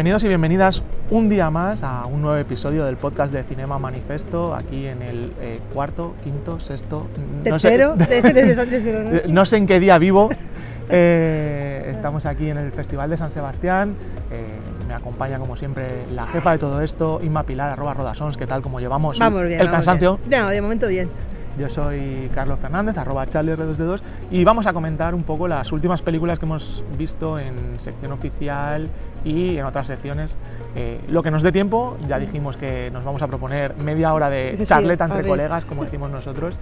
Bienvenidos y bienvenidas un día más a un nuevo episodio del podcast de Cinema Manifesto, aquí en el eh, cuarto, quinto, sexto, no sé, Tercero, Eh, no sé en qué día vivo. Eh, estamos aquí en el Festival de San Sebastián. eh, me acompaña, como siempre, la jefa de todo esto, Inma Pilar, arroba rodasons. ¿Qué tal? ¿Cómo llevamos Vamos bien. el vamos cansancio? bien. No, de momento bien. Yo soy Carlos Fernández, arroba charlierr2d2, y vamos a comentar un poco las últimas películas que hemos visto en sección oficial y en otras secciones. Eh, lo que nos dé tiempo, ya dijimos que nos vamos a proponer media hora de Sí, charleta entre colegas, como decimos nosotros,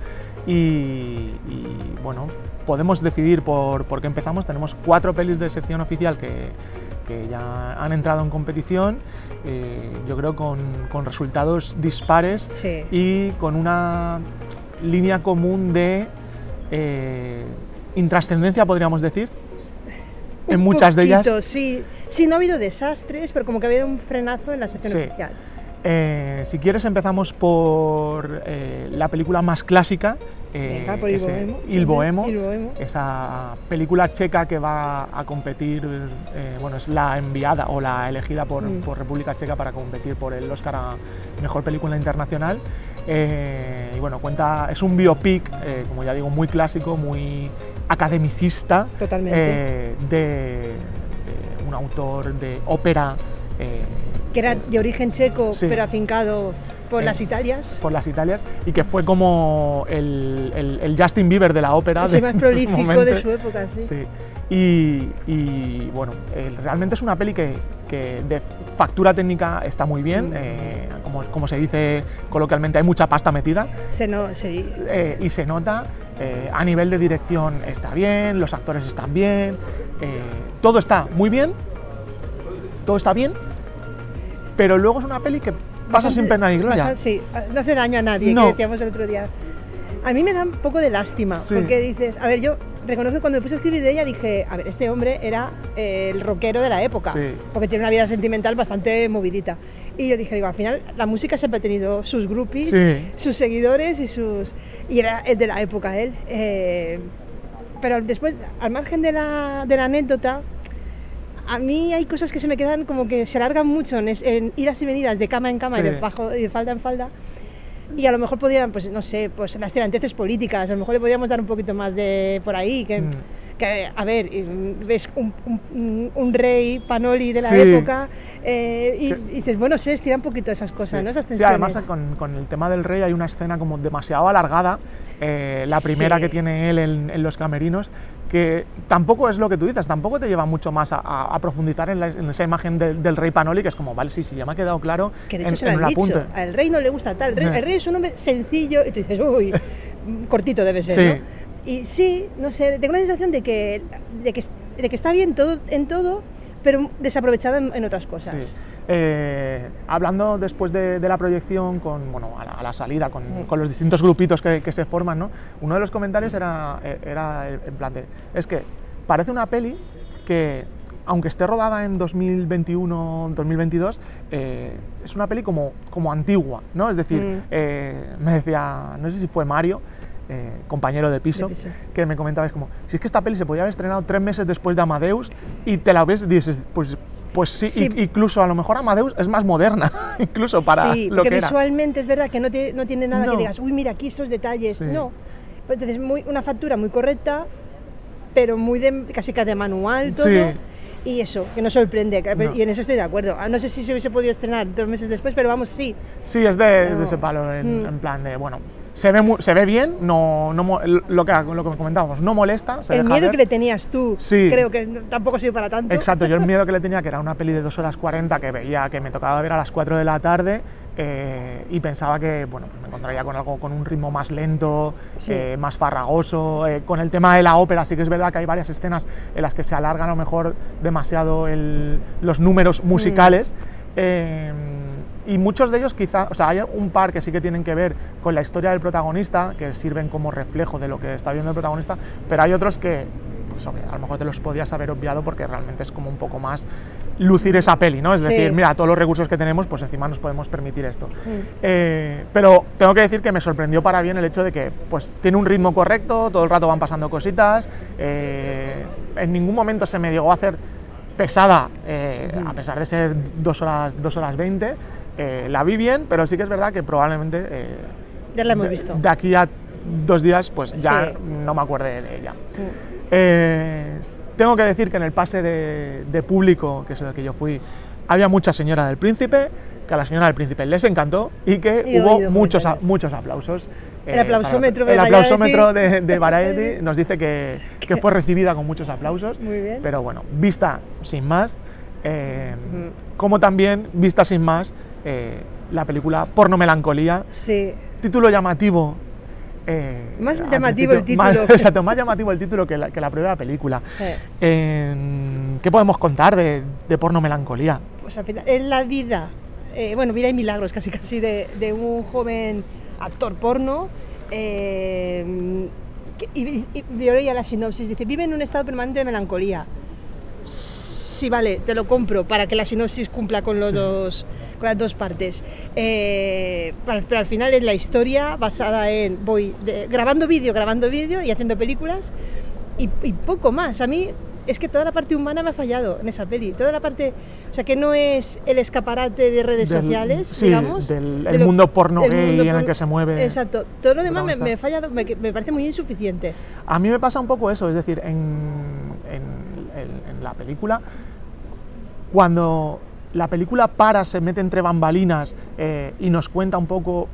y, y, bueno, podemos decidir por, por qué empezamos. Tenemos cuatro pelis de sección oficial que, que ya han entrado en competición, eh, yo creo con, con resultados dispares Sí. y con una línea común de eh, intrascendencia, podríamos decir, en muchas de ellas. Sí. sí, no ha habido desastres, pero como que ha habido un frenazo en la sección Sí. oficial. Eh, si quieres empezamos por eh, la película más clásica, eh, Venga, por Il Bohemo. Il Bohemo, Il Bohemo. esa película checa que va a competir, eh, bueno, es la enviada o la elegida por, Mm. por República Checa para competir por el Oscar a Mejor Película Internacional. Y bueno, cuenta, es un biopic, como ya digo, muy clásico, muy academicista, Totalmente. de, de un autor de ópera. Que era de origen checo, Sí. pero afincado por Eh, las Italias. por las Italias y que fue como el, el- el Justin Bieber de la ópera. Es el más prolífico de su época, sí. Sí. Y, y, bueno, eh, realmente es una peli que, que de factura técnica está muy bien, Mm. eh, como, como se dice coloquialmente, hay mucha pasta metida Se no, sí. eh, y se nota. a nivel de dirección está bien, los actores están bien, todo está muy bien, todo está bien, pero luego es una peli que pasa sin pena ni gloria. Sí, no hace daño a nadie, No. que decíamos el otro día. A mí me da un poco de lástima, Sí. porque dices, a ver, yo reconozco cuando me puse a escribir de ella dije, a ver, este hombre era eh, el rockero de la época, Sí. porque tiene una vida sentimental bastante movidita. Y yo dije, digo, al final la música siempre ha tenido sus groupies, Sí. sus seguidores y sus... Y era el de la época él. Eh, pero después, al margen de la, de la anécdota, a mí hay cosas que se me quedan como que se alargan mucho en, es- en idas y venidas de cama en cama y, de bajo, y de falda en falda. Y a lo mejor podrían, pues no sé, pues las tiranteces políticas, a lo mejor le podríamos dar un poquito más de por ahí, que, Mm. Que, a ver, mm, ves un, un- un rey Panoli de la Sí. época eh, y, dices, bueno, se estira un poquito esas cosas, Sí. ¿no? Esas Sí, tensiones. además con, con el tema del rey hay una escena como demasiado alargada, eh, la primera que tiene él en, en los camerinos, que tampoco es lo que tú dices, tampoco te lleva mucho más a, a- a profundizar en, la- en esa imagen del- del rey Panoli, que es como, vale, sí, sí, ya me ha quedado claro Que de en, hecho se lo en han dicho, al rey no le gusta tal, el rey, Eh. el rey es un hombre sencillo y tú dices, uy, cortito debe ser, Sí. ¿no? Y sí, no sé, tengo la sensación de que, de que, de que está bien todo en todo, pero desaprovechado en, en otras cosas. Sí. Eh, hablando después de, de la proyección, con, bueno, a la, a la salida, con, con los distintos grupitos que, que se forman, ¿no? uno de los comentarios era, era en plan de, es que parece una peli que, aunque esté rodada en 2021-2022, eh, es una peli como, como antigua, ¿no? Es decir, Mm. eh, me decía, no sé si fue Mario, eh, compañero de piso, De piso. que me comentaba, es como, si es que esta peli se podía haber estrenado tres meses después de Amadeus y te la ves y dices, pues, pues sí, Sí. incluso a lo mejor Amadeus es más moderna, incluso para sí, lo que, que era. visualmente es verdad que no tiene, no tiene nada No. que digas, uy, mira aquí esos detalles. Sí. No. Entonces, muy, una factura muy correcta, pero muy de, casi que de manual todo. Y eso, que no sorprende, No. y en eso estoy de acuerdo. Ah, No sé si se hubiese podido estrenar dos meses después, pero vamos, sí. Sí, es de, No. de ese palo, en, Mm. en plan de, bueno, se ve, se ve bien, no, no lo, que, lo que comentábamos, no molesta, se el deja miedo ver. que le tenías tú, Sí. creo que tampoco sirve para tanto. Exacto, yo el miedo que le tenía, que era una peli de 2 horas 40 que veía que me tocaba ver a las 4 de la tarde eh, y pensaba que bueno, pues me encontraría con algo con un ritmo más lento, Sí. eh, más farragoso. eh, con el tema de la ópera, sí que es verdad que hay varias escenas en las que se alargan a lo mejor demasiado el- los números musicales. eh, y muchos de ellos quizá, o sea, hay un par que sí que tienen que ver con la historia del protagonista, que sirven como reflejo de lo que está viendo el protagonista, pero hay otros que, pues, hombre, a lo mejor te los podías haber obviado porque realmente es como un poco más lucir esa peli, ¿no? Es Sí. decir, mira, todos los recursos que tenemos, pues encima nos podemos permitir esto. Mm. Eh, pero tengo que decir que me sorprendió para bien el hecho de que pues, tiene un ritmo correcto, todo el rato van pasando cositas, eh, en ningún momento se me llegó a hacer pesada, eh, a pesar de ser dos horas, dos horas 20, eh, la vi bien, pero sí que es verdad que probablemente eh, Ya la hemos de, visto. de aquí a dos días pues ya Sí. no me acuerde de ella. Mm. Eh, tengo que decir que en el pase de, de público, que es el que yo fui, había mucha señora del príncipe, que a la señora del príncipe les encantó y que Y hubo muchos, a- muchos aplausos. El aplausómetro de El aplausómetro de, Variety. de Variety nos dice que, que fue recibida con muchos aplausos. Muy bien. Pero bueno, vista sin más, eh, como también vista sin más eh, la película Porno Melancolía, Sí, título llamativo. eh, Más llamativo el principio, más- título. exacto, más llamativo el título que la, que la primera película. ¿Qué podemos contar de, de Porno Melancolía? pues al final, es la vida, eh, bueno, vida y milagros casi casi de, de un joven actor porno. eh, y, y, y la sinopsis, dice, vive en un estado permanente de melancolía. Sí, vale, te lo compro para que la sinopsis cumpla con, los dos, con las dos partes. Eh, pero, pero al final es la historia basada en, voy de- grabando vídeo, grabando vídeo y haciendo películas y, y poco más. A mí es que toda la parte humana me ha fallado en esa peli. Toda la parte, o sea, que no es el escaparate de redes Del- sociales, sí, digamos. del de el lo- mundo porno gay mundo en el que se mueve Exacto. Todo lo demás me, ha fallado, me, me parece muy insuficiente. A mí me pasa un poco eso, es decir, en, en- en- en la película, cuando la película para, se mete entre bambalinas eh, y nos cuenta un poco,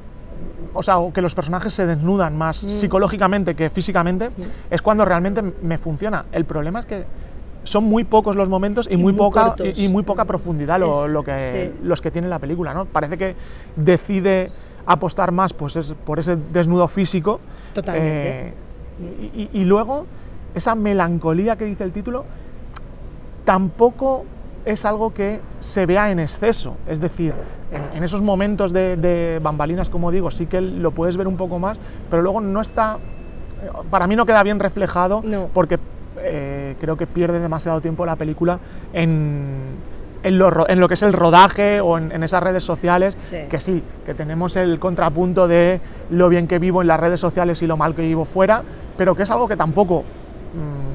o sea, o que los personajes se desnudan más Mm. psicológicamente que físicamente, es cuando realmente me funciona. El problema es que son muy pocos los momentos y, Y muy, muy poca y, y muy poca profundidad lo, lo que, sí. los que tiene la película, ¿no? Parece que decide apostar más pues, es- por ese desnudo físico Totalmente. eh, y, y- y luego, esa melancolía que dice el título, tampoco es algo que se vea en exceso. Es decir, en, en esos momentos de, de bambalinas, como digo, sí que lo puedes ver un poco más, pero luego no está. Para mí no queda bien reflejado No. porque eh, creo que pierde demasiado tiempo la película en, en lo, en lo que es el rodaje o en, en esas redes sociales, Sí. que sí, que tenemos el contrapunto de lo bien que vivo en las redes sociales y lo mal que vivo fuera, pero que es algo que tampoco mm,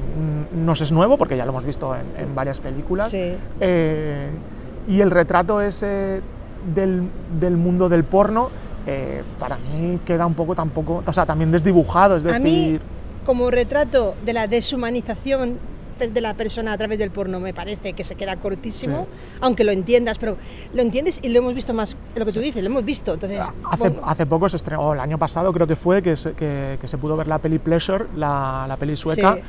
nos es nuevo, porque ya lo hemos visto en, en varias películas. Sí. Eh, y el retrato ese del, del mundo del porno, eh, para mí queda un poco tampoco, o sea, también desdibujado, es A mí, decir, como retrato de la deshumanización de la persona a través del porno, me parece que se queda cortísimo, aunque lo entiendas, pero lo entiendes y lo hemos visto más, lo que tú dices, lo hemos visto. Entonces, Hace, bueno, hace poco se estrenó, el año pasado creo que fue, que se, que, que se pudo ver la peli Pleasure, la, la peli sueca. Sí,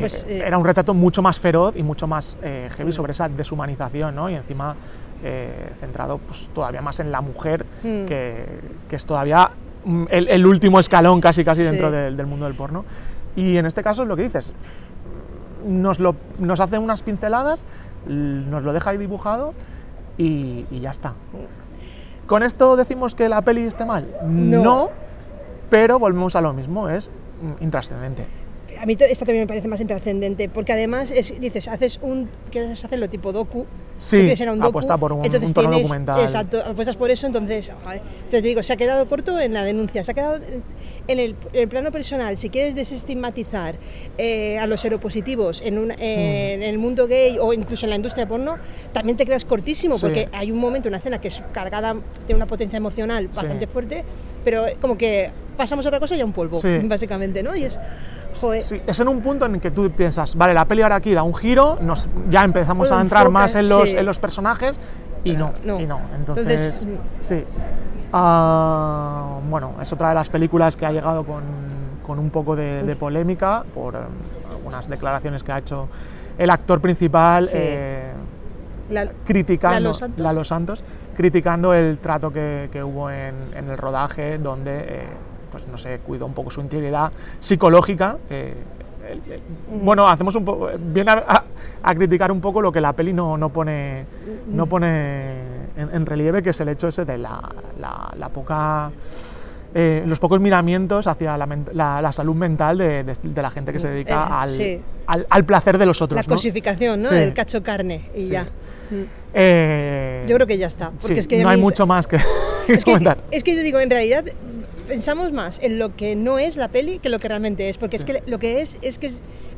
pues, eh, era un retrato mucho más feroz y mucho más eh, heavy sobre esa deshumanización, ¿no? Y encima eh, centrado pues, todavía más en la mujer, Mm. que, que es todavía mm, el, el último escalón casi casi Sí. dentro del, del mundo del porno. Y en este caso es lo que dices, nos, lo, nos hace unas pinceladas, nos lo deja ahí dibujado y, y ya está. ¿Con esto decimos que la peli esté mal? No. pero volvemos a lo mismo, es mm, intrascendente. A mí esta también me parece más intrascendente, porque además es- dices, haces un, quieres hacerlo tipo docu, Sí, ser un docu, apuesta por un- entonces un tono tienes- documental. Exacto, apuestas por eso, entonces, joder, entonces te digo, se ha quedado corto en la denuncia, se ha quedado en el, en el plano personal, si quieres desestigmatizar eh, a los seropositivos en, un- eh, en el mundo gay o incluso en la industria porno, también te quedas cortísimo, Sí. porque hay un momento, una escena que es cargada, tiene una potencia emocional Sí. bastante fuerte, pero como que pasamos a otra cosa y a un polvo, Sí. básicamente, ¿no? Y es, joder, Sí, es en un punto en el que tú piensas, vale, la peli ahora aquí da un giro, nos, ya empezamos a entrar más en los, sí. en los personajes y no, no. y no. Entonces, Entonces, sí. Ah, bueno, es otra de las películas que ha llegado con, con un poco de, de polémica por eh, algunas declaraciones que ha hecho el actor principal. Eh, la- criticando Lalo Santos. Lalo Santos, criticando el trato que, que hubo en, en el rodaje donde eh, pues no sé cuidó un poco su integridad psicológica eh, el- el- bueno hacemos un poco viene a, a- a criticar un poco lo que la peli no, no pone no pone en, en relieve que es el hecho ese de la, la- la poca eh, los pocos miramientos hacia la, la- la salud mental de, de- de la gente que se dedica Eh, al, sí. al, al placer de los otros la ¿no? cosificación, ¿no? Sí. El cacho carne y Sí. ya. Mm. Eh, Yo creo que ya está. Porque sí, es que no hay mí- mucho más que, que Es que, comentar. es que yo digo, en realidad pensamos más en lo que no es la peli que lo que realmente es, porque es que lo que es es que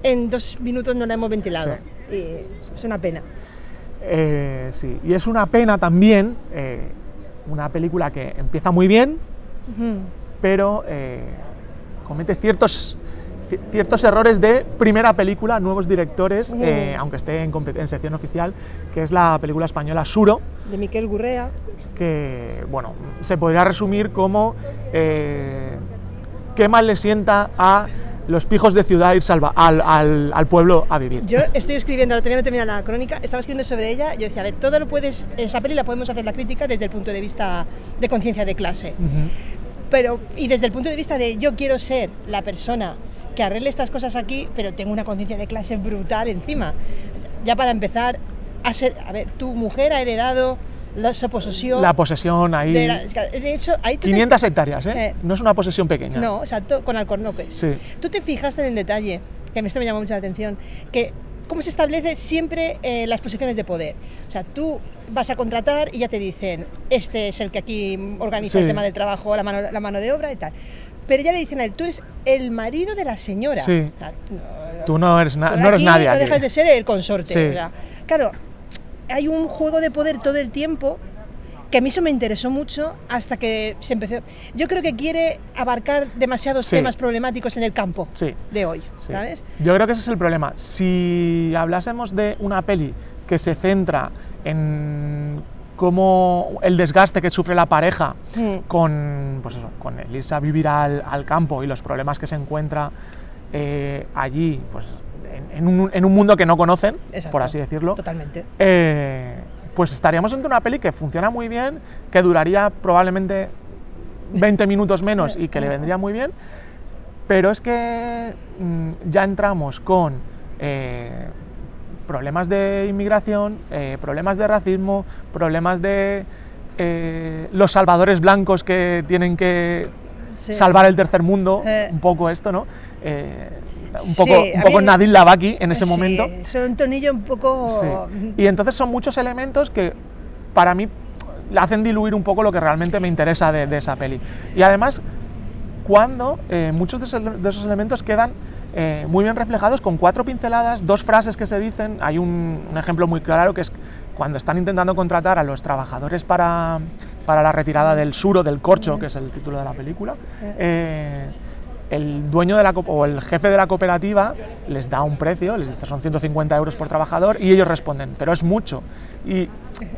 en dos minutos no la hemos ventilado. Sí. Y es una pena. Eh, sí, y es una pena también, eh, una película que empieza muy bien, pero eh, comete ciertos, ci- ciertos errores de primera película, nuevos directores, eh, aunque esté en, sección oficial, que es la película española Suro, De Miquel Gurrea. que bueno, se podría resumir como eh, qué mal le sienta a los pijos de ciudad ir salva, al, al- al pueblo a vivir. Yo estoy escribiendo, ahora todavía no termina la crónica, estaba escribiendo sobre ella, yo decía, a ver, todo lo puedes, esa peli la podemos hacer la crítica desde el punto de vista de conciencia de clase, Ujú. pero y desde el punto de vista de yo quiero ser la persona que arregle estas cosas aquí, pero tengo una conciencia de clase brutal encima. Ya para empezar, a, ser, a ver, tu mujer ha heredado la posesión. La posesión ahí... de, la- de hecho, ahí tú te- 500 hectáreas, ¿eh? Eh. No es una posesión pequeña. No, exacto, con alcornoques. Sí. Tú te fijas en el detalle, que a mí esto me llama mucho la atención, que cómo se establece siempre eh, las posiciones de poder. O sea, tú vas a contratar y ya te dicen, este es el que aquí organiza Sí. el tema del trabajo, la mano, la mano de obra y tal. Pero ya le dicen a él, tú eres el marido de la señora. Sí. No- Tú no eres, na- no eres nadie. No dejas de ser el consorte. Sí. o sea, claro, hay un juego de poder todo el tiempo que a mí eso me interesó mucho hasta que se empezó. Yo creo que quiere abarcar demasiados Sí. temas problemáticos en el campo Sí. de hoy, Sí. ¿sabes? Yo creo que ese es el problema. Si hablásemos de una peli que se centra en cómo el desgaste que sufre la pareja con, pues eso, con el irse a vivir al, al campo y los problemas que se encuentra eh, allí, pues en, en un, en un mundo que no conocen, Exacto. por así decirlo, Totalmente. eh, pues estaríamos ante una peli que funciona muy bien, que duraría probablemente 20 minutos menos y que le vendría muy bien, pero es que mm, ya entramos con eh, problemas de inmigración, eh, problemas de racismo, problemas de eh, los salvadores blancos que tienen que Sí. salvar el tercer mundo, Eh. un poco esto, ¿no? Un Sí, poco, un a poco mí- Nadir Lavaki en ese Sí, momento. Son un tonillo un poco. Sí. Y entonces son muchos elementos que para mí hacen diluir un poco lo que realmente me interesa de, de esa peli. Y además, cuando muchos de esos, de esos elementos quedan eh, muy bien reflejados con cuatro pinceladas, dos frases que se dicen. Hay un, ejemplo muy claro que es cuando están intentando contratar a los trabajadores para, para la retirada del suro, del corcho, que es el título de la película. eh, el dueño de la o el jefe de la cooperativa les da un precio, les dice son 150 euros por trabajador y ellos responden, pero es mucho. Y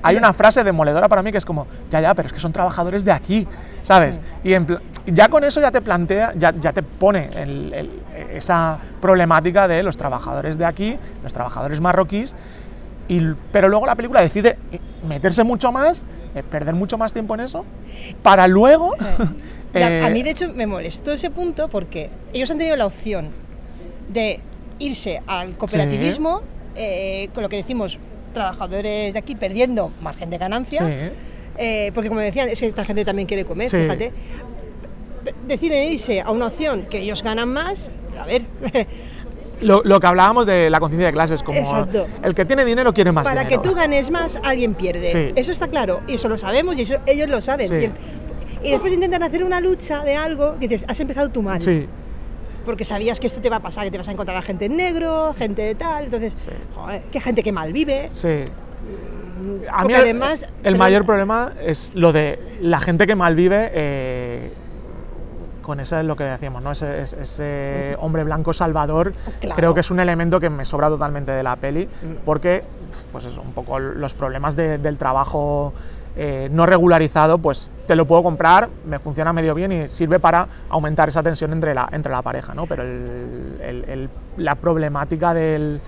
hay una frase demoledora para mí que es como, ya, ya, pero es que son trabajadores de aquí, ¿sabes? Y en ya con eso ya te plantea, ya, ya te pone el- el- esa problemática de los trabajadores de aquí, los trabajadores marroquíes, y, pero luego la película decide meterse mucho más, eh, perder mucho más tiempo en eso, para luego... Ya, eh, a mí, de hecho, me molestó ese punto porque ellos han tenido la opción de irse al cooperativismo, eh, con lo que decimos, trabajadores de aquí perdiendo margen de ganancia. Sí. Eh, porque como decían, es que esta gente también quiere comer, Sí. fíjate. Deciden irse a una opción que ellos ganan más, a ver, Lo, lo que hablábamos de la conciencia de clases, como Exacto. el que tiene dinero quiere más para dinero. que tú ganes más, alguien pierde. Sí. Eso está claro, y eso lo sabemos y eso ellos lo saben. Sí. Y, el- y después intentan hacer una lucha de algo que dices, has empezado tú mal. Sí, Porque sabías que esto te va a pasar, que te vas a encontrar a gente en negro, gente de tal, entonces, joder, que gente que mal vive. sí. A mí además- el mayor problema es lo de la gente que malvive eh, con ese lo que decíamos, ¿no? Ese, hombre blanco salvador. Claro. Creo que es un elemento que me sobra totalmente de la peli, porque, pues eso, un poco los problemas de- del trabajo eh, no regularizado, pues te lo puedo comprar, me funciona medio bien y sirve para aumentar esa tensión entre la, entre la pareja, ¿no? Pero el- el- el- la problemática del,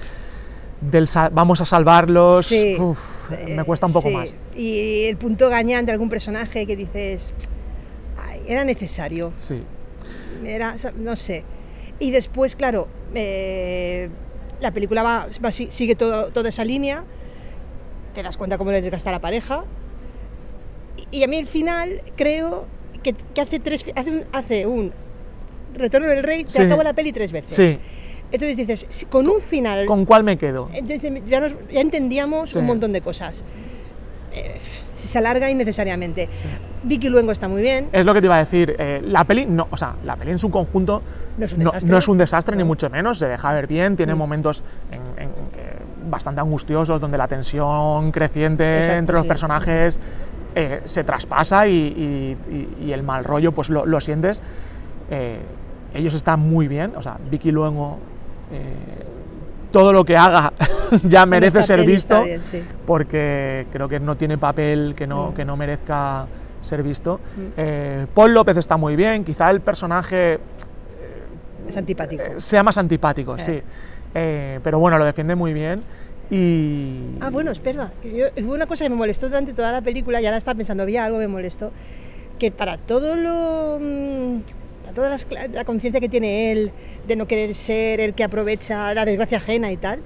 del vamos a salvarlos, Sí. uf, Eh, me cuesta un poco sí. más. Y el punto gañán de algún personaje que dices, "Ay, era necesario, Sí, era, no sé. Y después, claro, eh, la película va, va- si- sigue todo, toda esa línea, te das cuenta cómo les desgasta a la pareja. Y, y a mí el final creo que, que hace, tres, hace, un, hace un Retorno del Rey, te Sí. acaba la peli tres veces. sí. Entonces dices, si- con un final ¿Con cuál me quedo? entonces ya, nos- ya entendíamos Sí. un montón de cosas. Eh, se alarga innecesariamente. Vicky Luengo está muy bien. Es lo que te iba a decir. eh, la peli, no, o sea, la peli en su conjunto No es un no, desastre. no es un desastre, ni No. mucho menos. Se deja ver bien, tiene Mm. momentos en, en que bastante angustiosos, donde la tensión creciente Exacto, entre los sí. personajes eh, se traspasa y, y- y- y el mal rollo pues lo, lo sientes. Eh, ellos están muy bien, o sea, Vicky Luengo, eh, todo lo que haga ya merece ser visto está bien, sí. porque creo que no tiene papel que no, Mm. que no merezca ser visto. Eh, Paul López está muy bien, quizá el personaje Es antipático. eh, sea más antipático, Eh. sí. Eh, pero bueno, lo defiende muy bien y... Ah, bueno, espera. hubo una cosa que me molestó durante toda la película, y ahora estaba pensando, había algo que me molestó, que para todo lo... mm, para toda cla- la conciencia que tiene él de no querer ser el que aprovecha la desgracia ajena y tal,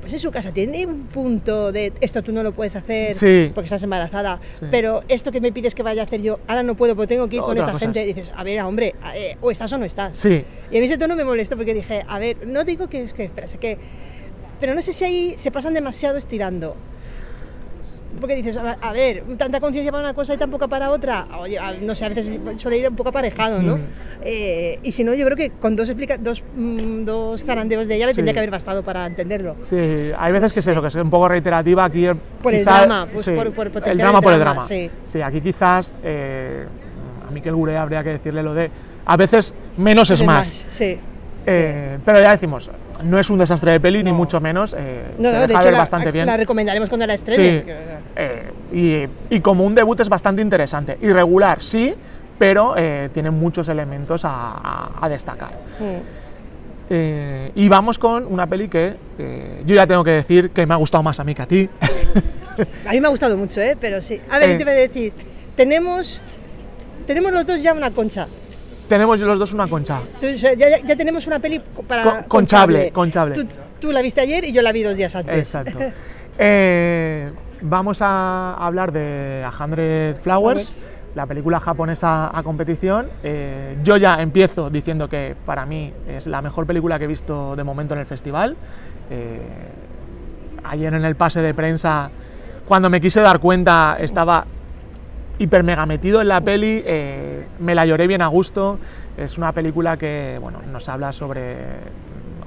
pues en su casa tiene un punto de esto tú no lo puedes hacer Sí. porque estás embarazada, Sí. pero esto que me pides que vaya a hacer yo, ahora no puedo porque tengo que ir con esta gente. Dices, a ver, hombre, eh, o estás o no estás. Sí, Y a mí ese tono me molestó porque dije, a ver, no digo que es que, espera, sé que, pero no sé si ahí se pasan demasiado estirando. Porque dices, a, ver, tanta conciencia para una cosa y tan poca para otra. Oye, a- no sé, a veces suele ir un poco aparejado, ¿no? Mm. Eh, y si no, yo creo que con dos, explica dos, mm, dos zarandeos de ella le Sí. tendría que haber bastado para entenderlo. sí, hay veces que es eso, que es un poco reiterativa aquí. Por el drama, pues sí, por- el drama el por el drama, sí. aquí quizás eh, a Miquel Gure habría que decirle lo de a veces menos es más. Sí. Eh, Pero ya decimos, no es un desastre de peli, ni mucho menos. eh, No, se no, deja de hecho ver la, bastante bien. la recomendaremos cuando la Sí, estrene. eh, y, y como un debut es bastante interesante. Irregular, sí, pero eh, tiene muchos elementos a, a- a destacar. Mm. Y vamos con una peli que yo ya tengo que decir que me ha gustado más a mí que a ti. A mí me ha gustado mucho, ¿eh? Pero sí. A ver, yo te voy a decir, tenemos, tenemos los dos ya una concha. Tenemos los dos una concha. Entonces, ya, tenemos una peli para Con- conchable, conchable. Tú, tú la viste ayer y yo la vi dos días antes. Exacto. Eh, vamos a hablar de A Hundred Flowers, Flowers. la película japonesa a competición. Eh, yo ya empiezo diciendo que para mí es la mejor película que he visto de momento en el festival. Eh, ayer en el pase de prensa, cuando me quise dar cuenta, estaba hiper mega metido en la peli, eh, me la lloré bien a gusto. Es una película que bueno, nos habla sobre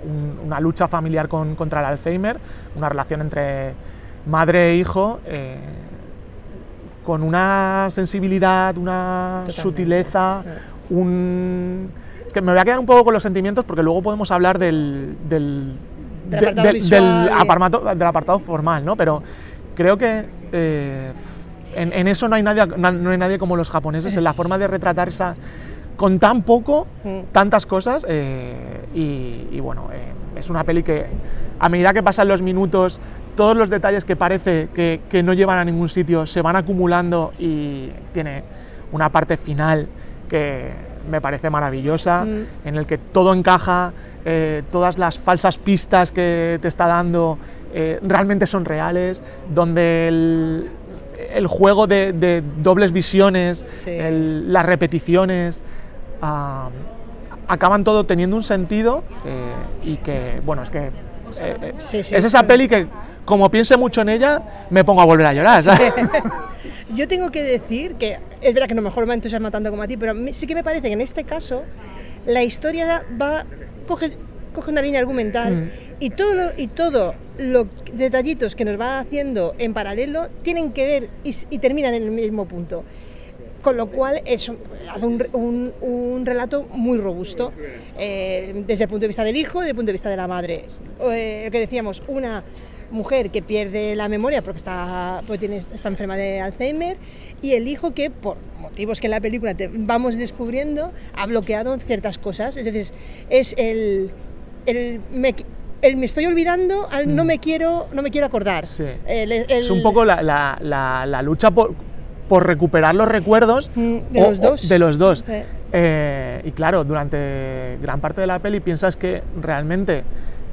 un- una lucha familiar con- contra el Alzheimer, una relación entre madre e hijo, eh, con una sensibilidad, una Totalmente. sutileza, un... Es que me voy a quedar un poco con los sentimientos porque luego podemos hablar del, del, Del de- apartado del- del apartado formal, ¿no? Pero creo que eh, en, en eso no hay, nadie, no no hay nadie como los japoneses, en la forma de retratar esa, con tan poco, Mm. tantas cosas. eh, y, y bueno, eh, es una peli que a medida que pasan los minutos, todos los detalles que parece que, que no llevan a ningún sitio se van acumulando y tiene una parte final que me parece maravillosa, Mm. en el que todo encaja, eh, todas las falsas pistas que te está dando realmente son reales, donde el, el juego de, de dobles visiones, Sí. el- las repeticiones, acaban todo teniendo un sentido eh, y que, bueno, es que eh, eh, Sí, sí. es esa peli que, como piense mucho en ella, me pongo a volver a llorar. ¿sabes? Yo tengo que decir que es verdad que a lo mejor me entusiasma tanto como a ti, pero sí que me parece que en este caso la historia va coge, coge una línea argumental Mm. y todo lo, y todo los detallitos que nos va haciendo en paralelo tienen que ver y, terminan en el mismo punto. Con lo cual es hace un, un- un relato muy robusto, eh, desde el punto de vista del hijo y desde el punto de vista de la madre. Eh, lo que decíamos, una mujer que pierde la memoria porque está, pues tiene, está enferma de Alzheimer y el hijo que, por motivos que en la película te vamos descubriendo, ha bloqueado ciertas cosas. Entonces, es el, el, me, el me estoy olvidando al no me quiero, no me quiero acordar. Mm. Sí. El- el- Es un poco la, la- la- la lucha por, por recuperar los recuerdos Mm, de o- los o- dos. de los dos. Sí. Eh, y claro, durante gran parte de la peli piensas que realmente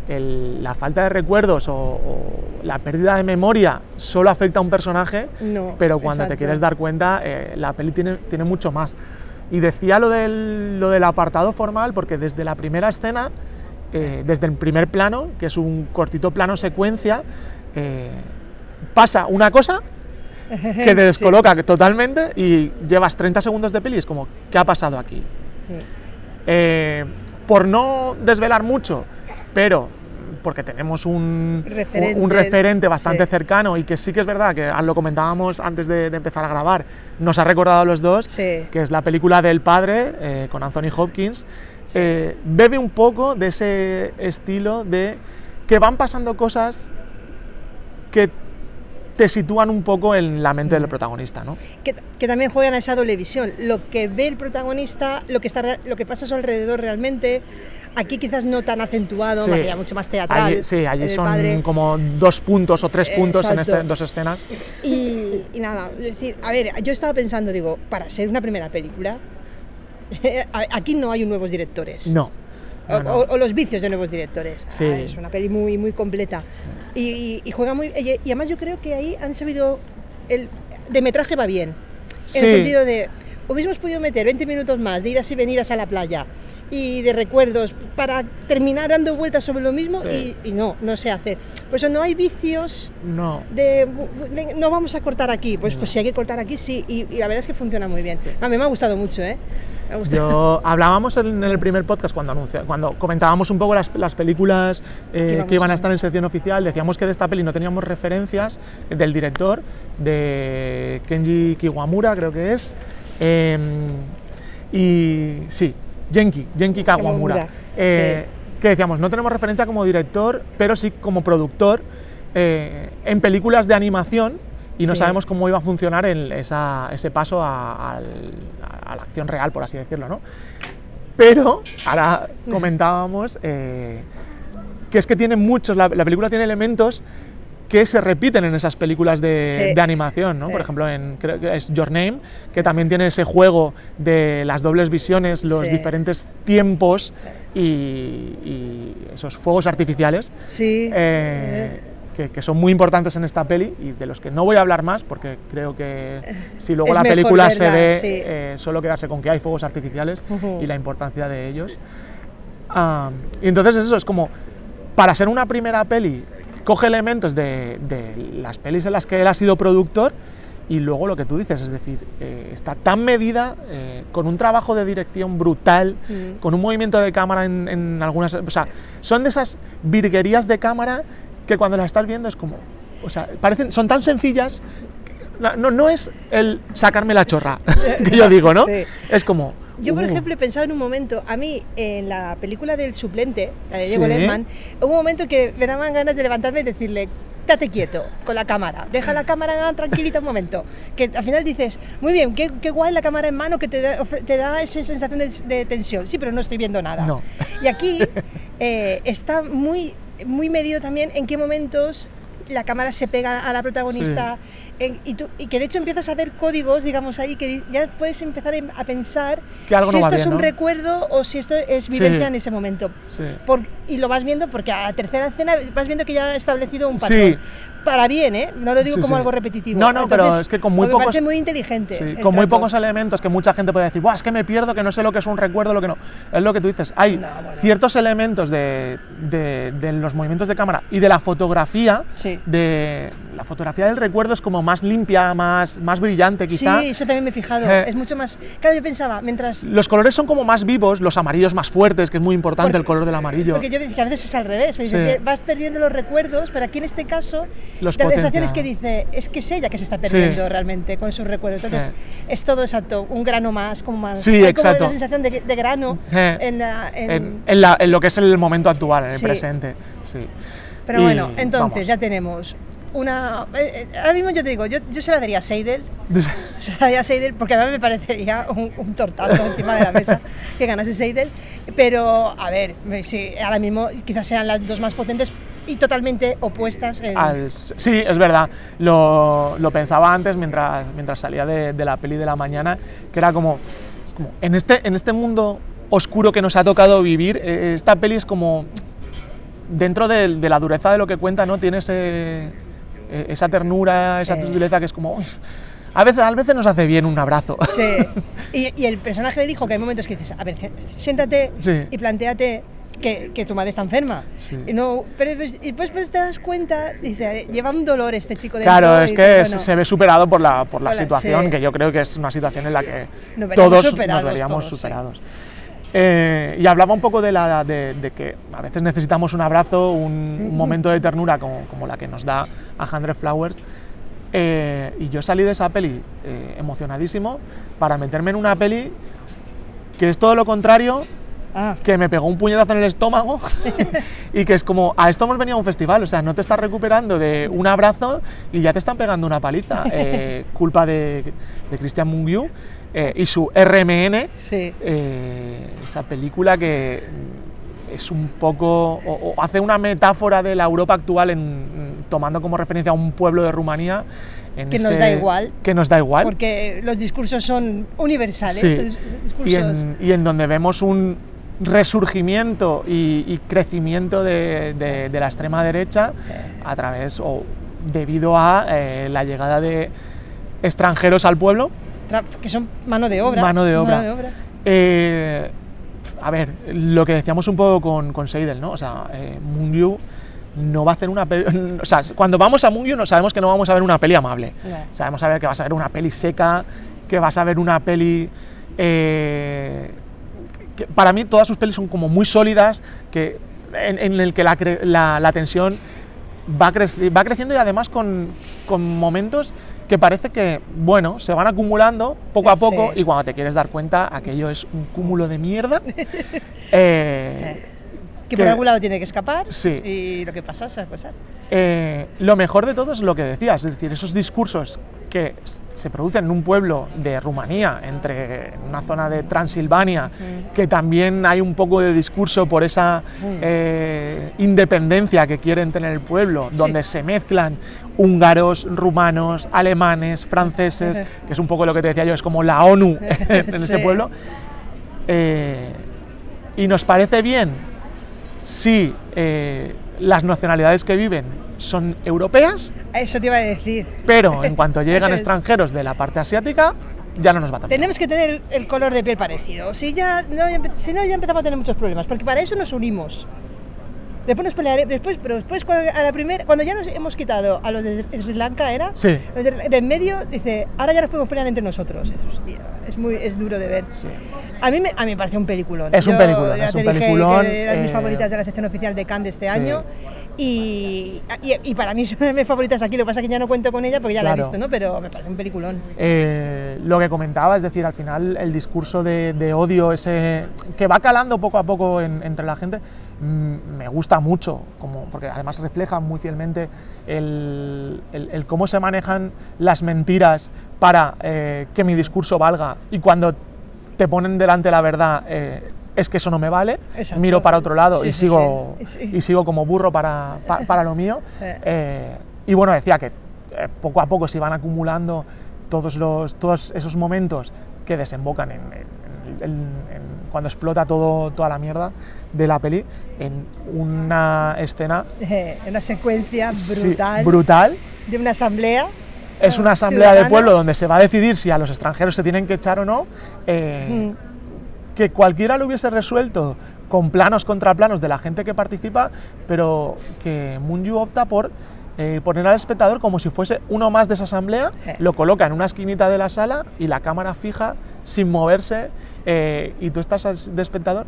el- la falta de recuerdos o, o la pérdida de memoria solo afecta a un personaje, No, pero cuando te exacto. quieres dar cuenta, eh, la peli tiene, tiene mucho más. Y decía lo del, lo del apartado formal porque desde la primera escena, eh, desde el primer plano, que es un cortito plano secuencia, eh, pasa una cosa que te Sí. descoloca totalmente y llevas 30 segundos de peli es como, ¿qué ha pasado aquí? Sí. Eh, por no desvelar mucho, pero porque tenemos un Referente, un referente bastante sí. cercano y que sí que es verdad que lo comentábamos antes de, de empezar a grabar, nos ha recordado a los dos, Sí. que es la película del padre con Anthony Hopkins, eh, bebe un poco de ese estilo de que van pasando cosas que te sitúan un poco en la mente del protagonista, ¿no? que, que también juegan a esa doble visión. Lo que ve el protagonista, lo que, está, lo que pasa a su alrededor realmente, aquí quizás no tan acentuado, Sí. maquilla mucho más teatral. Allí, sí, allí son padre. como dos puntos o tres puntos en este- dos escenas. Y, y nada, es decir, a ver, yo estaba pensando, digo, para ser una primera película, aquí no hay nuevos directores. No. O, no, no. o- o los vicios de nuevos directores. Sí. Ah, es una peli muy, muy completa. Y, y- y juega muy. Y, y además yo creo que ahí han sabido. El de metraje va bien. En el Sí. sentido de. Hubiésemos podido meter 20 minutos más de idas y venidas a la playa y de recuerdos para terminar dando vueltas sobre lo mismo Sí. y, y no, no se hace. Por eso no hay vicios No. de no vamos a cortar aquí, pues, pues si hay que cortar aquí sí, y, y la verdad es que funciona muy bien. A mí me ha gustado mucho, ¿eh? Me ha gustado. Yo hablábamos en el primer podcast cuando anuncia, cuando comentábamos un poco las, las películas eh, Que iban a a estar en sección oficial, decíamos que de esta peli no teníamos referencias del director, de Kenji Kiwamura creo que es, eh, y sí, Genki, Genki Kawamura, eh, que decíamos, no tenemos referencia como director, pero sí como productor eh, en películas de animación y no Sí. sabemos cómo iba a funcionar el- esa- ese paso a, la acción real, por así decirlo, ¿no? Pero ahora comentábamos eh, que es que tiene muchos, la, la película tiene elementos que se repiten en esas películas de, Sí. de animación, ¿no? Por ejemplo, en creo que es Your Name, que también tiene ese juego de las dobles visiones, los Sí. diferentes tiempos y, y esos fuegos artificiales Sí. eh, que, que son muy importantes en esta peli y de los que no voy a hablar más porque creo que si luego Es la película se ve, sí. eh, solo quedarse con que hay fuegos artificiales y la importancia de ellos. Ah, y entonces eso es como, para ser una primera peli, coge elementos de, de las pelis en las que él ha sido productor y luego lo que tú dices, es decir, eh, está tan medida, eh, con un trabajo de dirección brutal, Mm. con un movimiento de cámara en, en algunas... O sea, son de esas virguerías de cámara que cuando las estás viendo es como... O sea, parecen, son tan sencillas... No, no es el sacarme la chorra, que yo digo, ¿no? Sí. Es como... Yo, por uh, ejemplo, he pensado en un momento, a mí en la película del suplente, la de Sí. Diego Lerman, hubo un momento que me daban ganas de levantarme y decirle, date quieto con la cámara, deja la cámara tranquilita un momento. Que al final dices, muy bien, qué, qué guay la cámara en mano que te da, te da esa sensación de, de tensión. Sí, pero no estoy viendo nada. No. Y aquí eh, está muy, muy medido también en qué momentos la cámara se pega a la protagonista y, tú- y que de hecho empiezas a ver códigos, digamos ahí, que ya puedes empezar em- a pensar si no esto es un ¿no? recuerdo o si esto es vivencia Sí. en ese momento. Sí. Por- y lo vas viendo porque a la tercera escena vas viendo que ya ha establecido un patrón. Para bien, ¿eh? No lo digo Sí, como sí. algo repetitivo. No, no, pero es que con muy me pocos- parece muy inteligente. Sí, con muy pocos elementos que mucha gente puede decir, Buah, es que me pierdo, que no sé lo que es un recuerdo, lo que no. Es lo que tú dices. Hay No, bueno. ciertos elementos de, de- de los movimientos de cámara y de la fotografía. Sí. De, la fotografía del recuerdo es como más limpia, más, más brillante, quizá. Sí, eso también me he fijado. Eh. Es mucho más. Claro, yo pensaba, mientras Los colores son como más vivos, los amarillos más fuertes, que es muy importante Porque- el color del amarillo. Porque yo decía que a veces es al revés, vas perdiendo los recuerdos, pero aquí en este caso Los la sensación potencia. es que dice, es que es ella que se está perdiendo realmente con sus recuerdos. Entonces Sí. es todo exacto, un grano más, como más. Sí, hay como exacto. la sensación de, de grano en la. en- en, en la- en lo que es el momento actual, en el Sí. presente. Sí. Pero Y bueno, entonces vamos. ya tenemos una. eh, eh, ahora mismo yo te digo, yo, yo se la daría a Seidel. Se la daría a Seidel porque a mí me parecería un, un tortazo encima de la mesa que ganase Seidel. Pero, a ver, sí, ahora mismo quizás sean las dos más potentes y totalmente opuestas. En, Al- sí, es verdad. Lo, lo pensaba antes mientras, mientras salía de, de la peli de la mañana, que era como, es como en, este, en este mundo oscuro que nos ha tocado vivir, eh, esta peli es como, dentro de, de la dureza de lo que cuenta, ¿no? Tiene ese, eh, esa ternura, esa sutileza que es como, "Uf, a veces, a veces nos hace bien un abrazo. Sí. Y, y el personaje del hijo, que hay momentos que dices, a ver, siéntate Sí. y planteate que, que tu madre está enferma. Sí. Y No, pero pues, y después pues, te das cuenta, dice, lleva un dolor este chico dentro. Claro, es que bueno, se ve superado por la, por la Por la- situación, sí. que yo creo que es una situación en la que Nos todos superados nos veríamos todos, sí. superados. Eh, y hablaba un poco de, la, de, de, que a veces necesitamos un abrazo, un, un momento de ternura como, como, la que nos da a Hundred Flowers. Eh, y yo salí de esa peli eh, emocionadísimo para meterme en una peli que es todo lo contrario, ah. que me pegó un puñetazo en el estómago y que es como, a esto hemos venido a un festival, o sea, no te estás recuperando de un abrazo y ya te están pegando una paliza, eh, culpa de, de Christian Mungiu. Eh, y su RMN, sí. eh, esa película que es un poco, o, o, hace una metáfora de la Europa actual en, tomando como referencia a un pueblo de Rumanía. Que ese, nos da igual. Que nos da igual. Porque los discursos son universales. Sí. Discursos... Y, en, y, en, donde vemos un resurgimiento y, y crecimiento de, de, de, la extrema derecha a través o debido a eh, la llegada de extranjeros al pueblo que son mano de obra. Mano de obra. Mano de obra. Eh, a ver, lo que decíamos un poco con, con Seidel, ¿no? O sea, eh, Mungiu no va a hacer una peli. O sea, cuando vamos a Mungiu no sabemos que no vamos a ver una peli amable. Yeah. Sabemos a ver que vas a ver una peli seca, que vas a ver una peli. Eh, que para mí todas sus pelis son como muy sólidas, que, en, en el que la, la, la tensión va, creci va, creciendo y además con, con momentos que parece que, bueno, se van acumulando poco a poco Sí. y cuando te quieres dar cuenta, aquello es un cúmulo de mierda. eh, que por algún lado tiene que escapar Sí. y lo que pasa, esas cosas. eh, lo mejor de todo es lo que decías, es decir, esos discursos que se producen en un pueblo de Rumanía, entre una zona de Transilvania, Mm. que también hay un poco de discurso por esa Mm. eh, independencia que quieren tener el pueblo, Sí. donde se mezclan húngaros, rumanos, alemanes, franceses, que es un poco lo que te decía yo, es como la ONU en ese pueblo. Eh, y nos parece bien si eh, las nacionalidades que viven son europeas, Eso te iba a decir. pero en cuanto llegan extranjeros de la parte asiática, ya no nos va tan bien. Tenemos que tener el color de piel parecido. Si, ya, no, si no, ya empezamos a tener muchos problemas, porque para eso nos unimos. Después nos pelearemos, después, pero después cuando, a la primera, cuando ya nos hemos quitado a los de Sri Lanka, ¿era? Sí. Los de, de en medio, dice, ahora ya nos podemos pelear entre nosotros. Es, hostia, es, muy, es duro de ver. Sí. A mí, me, a mí me parece un peliculón. Es un Yo peliculón, ya es te un dije peliculón, que eran mis eh, favoritas de la sección oficial de Cannes de este sí. año. Y, y, y para mí son mis favoritas aquí. Lo que pasa es que ya no cuento con ella porque ya la he Claro. visto, ¿no? Pero me parece un peliculón. Eh, lo que comentaba, es decir, al final el discurso de, de odio ese que va calando poco a poco en- entre la gente me gusta mucho, como, porque además refleja muy fielmente el, el- el cómo se manejan las mentiras para eh, que mi discurso valga y cuando te ponen delante la verdad eh, es que eso no me vale, Exacto. miro para otro lado Sí, y, sí, sigo, sí, y sigo como burro para, pa- para lo mío. Eh. Y bueno, decía que poco a poco se iban acumulando todos, los, todos esos momentos que desembocan en, en- en- en- cuando explota todo, toda la mierda de la peli en una escena una secuencia sí, brutal brutal. de una asamblea. Es una eh, asamblea de ciudadana. pueblo donde se va a decidir si a los extranjeros se tienen que echar o no. eh, Mm. que cualquiera lo hubiese resuelto con planos contra planos de la gente que participa, pero que Munju opta por eh, poner al espectador como si fuese uno más de esa asamblea, Eh. lo coloca en una esquinita de la sala y la cámara fija sin moverse eh, y tú estás de espectador.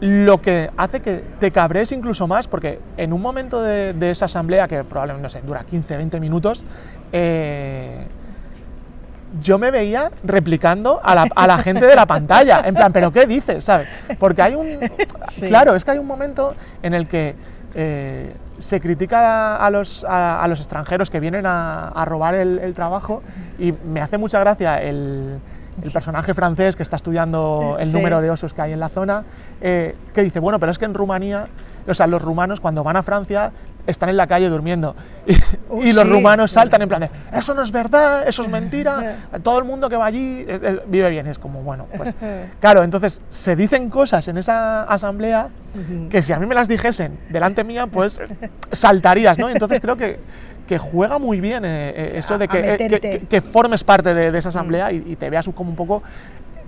Lo que hace que te cabrees incluso más, porque en un momento de, de esa asamblea, que probablemente no sé, dura 15, 20 minutos, eh, yo me veía replicando a la, a la gente de la pantalla. En plan, ¿pero qué dices? ¿Sabes? Porque hay un. Sí. Claro, es que hay un momento en el que eh, se critica a, a los, a, a los extranjeros que vienen a, a robar el, el trabajo y me hace mucha gracia el, el personaje francés que está estudiando el Sí. número de osos que hay en la zona, eh, que dice, bueno, pero es que en Rumanía, o sea, los rumanos cuando van a Francia están en la calle durmiendo. Y, y los sí. rumanos saltan en plan de, eso no es verdad, eso es mentira, todo el mundo que va allí es- es- vive bien. Es como, bueno, pues claro, entonces se dicen cosas en esa asamblea que si a mí me las dijesen delante mía, pues saltarías, ¿no? Entonces creo que, que juega muy bien eh, eh, eso de que, eh, que- formes parte de, de esa asamblea y, y te veas como un poco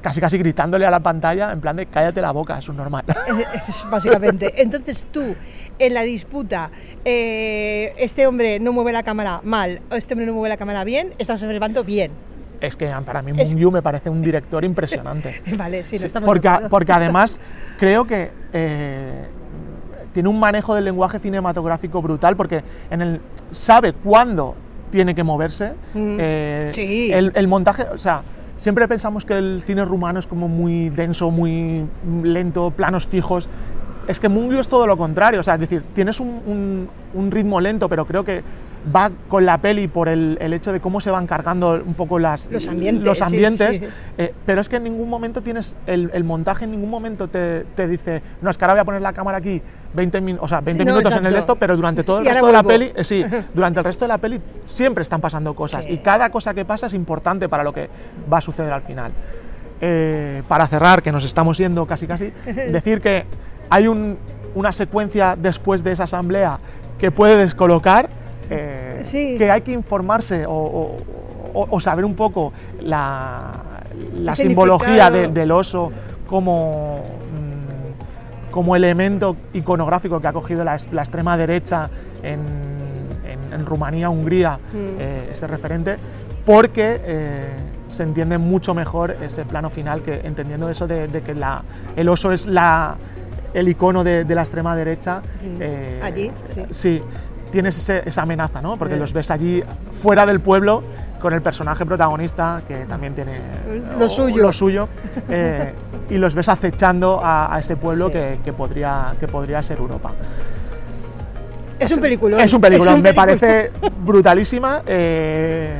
casi casi gritándole a la pantalla en plan de cállate la boca, es un normal. Es- es básicamente. Entonces tú, en la disputa, eh, este hombre no mueve la cámara mal, o este hombre no mueve la cámara bien, estás observando bien. Es que para mí Es- Moon Yu me parece un director impresionante. Vale, sí, Sí, estamos porque, porque además creo que eh, tiene un manejo del lenguaje cinematográfico brutal porque en el, sabe cuándo tiene que moverse. Mm, eh, sí. el, el montaje, o sea, siempre pensamos que el cine rumano es como muy denso, muy lento, planos fijos. Es que Mungu es todo lo contrario, o sea, es decir, tienes un, un- un ritmo lento, pero creo que va con la peli por el, el hecho de cómo se van cargando un poco las, Los ambientes, los sí, ambientes, sí. eh, pero es que en ningún momento tienes el, el montaje, en ningún momento te, te dice, no, es que ahora voy a poner la cámara aquí 20, min- o sea, 20 No, minutos en el esto, pero durante todo el Y resto de la peli, eh, sí, durante el resto de la peli siempre están pasando cosas Sí. y cada cosa que pasa es importante para lo que va a suceder al final. Eh, para cerrar, que nos estamos yendo casi casi, decir que hay un- una secuencia después de esa asamblea que puede descolocar, eh, Sí. que hay que informarse o, o- o- o saber un poco la, simbología de- del oso como, mm, como elemento iconográfico que ha cogido la, la extrema derecha en, en- en Rumanía, Hungría, Mm. eh, ese referente, porque eh, se entiende mucho mejor ese plano final que entendiendo eso de, de que la- el oso es la, el icono de, de la extrema derecha. Mm. Allí, sí. Sí, tienes ese- esa amenaza, ¿no? Porque Eh. los ves allí fuera del pueblo con el personaje protagonista que también tiene Lo o- suyo. lo suyo, eh, y los ves acechando a, a ese pueblo Sí. que, que podría, que podría ser Europa. Es un película. Es un película, me parece brutalísima. eh,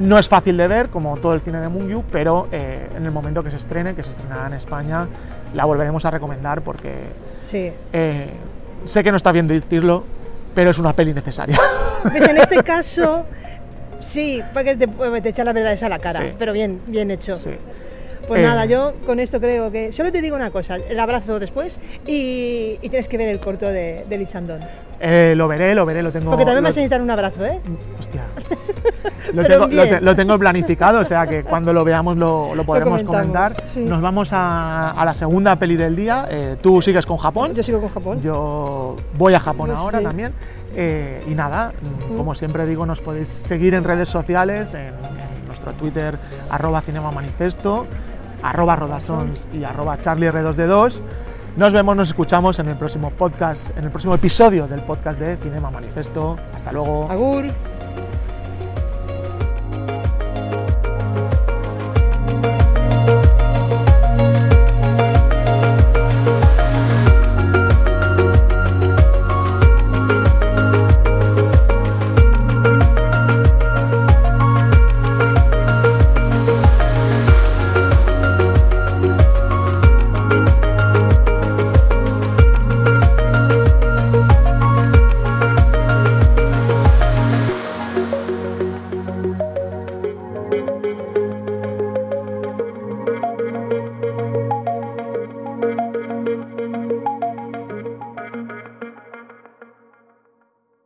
no es fácil de ver, como todo el cine de Mungiu, pero eh, en el momento que se estrene, que se estrenará en España, la volveremos a recomendar porque Sí. eh, sé que no está bien decirlo, pero es una peli necesaria. Pues en este caso, sí, porque te, te echa la verdad esa a la cara, Sí. pero bien, bien hecho. Sí. Pues Eh. nada, yo con esto creo que. Solo te digo una cosa: el abrazo después y, y tienes que ver el corto de, de Lichandón. Eh, lo veré, lo veré, lo tengo. Porque también lo- vas a necesitar un abrazo, ¿eh? Hostia. Lo tengo, lo, bien. te- lo tengo planificado, o sea que cuando lo veamos lo, lo podremos comentar. sí. Nos vamos a, a la segunda peli del día. Eh, tú sigues con Japón. Yo sigo con Japón. Yo voy a Japón ahora sí. también. Eh, y nada, mm, como siempre digo, nos podéis seguir en redes sociales, en, en nuestro Twitter, arroba Cinema Manifesto, arroba Rodasons y arroba Charlie R2D2. Nos vemos, nos escuchamos en el próximo podcast, en el próximo episodio del podcast de Cinema Manifesto. Hasta luego. Agur.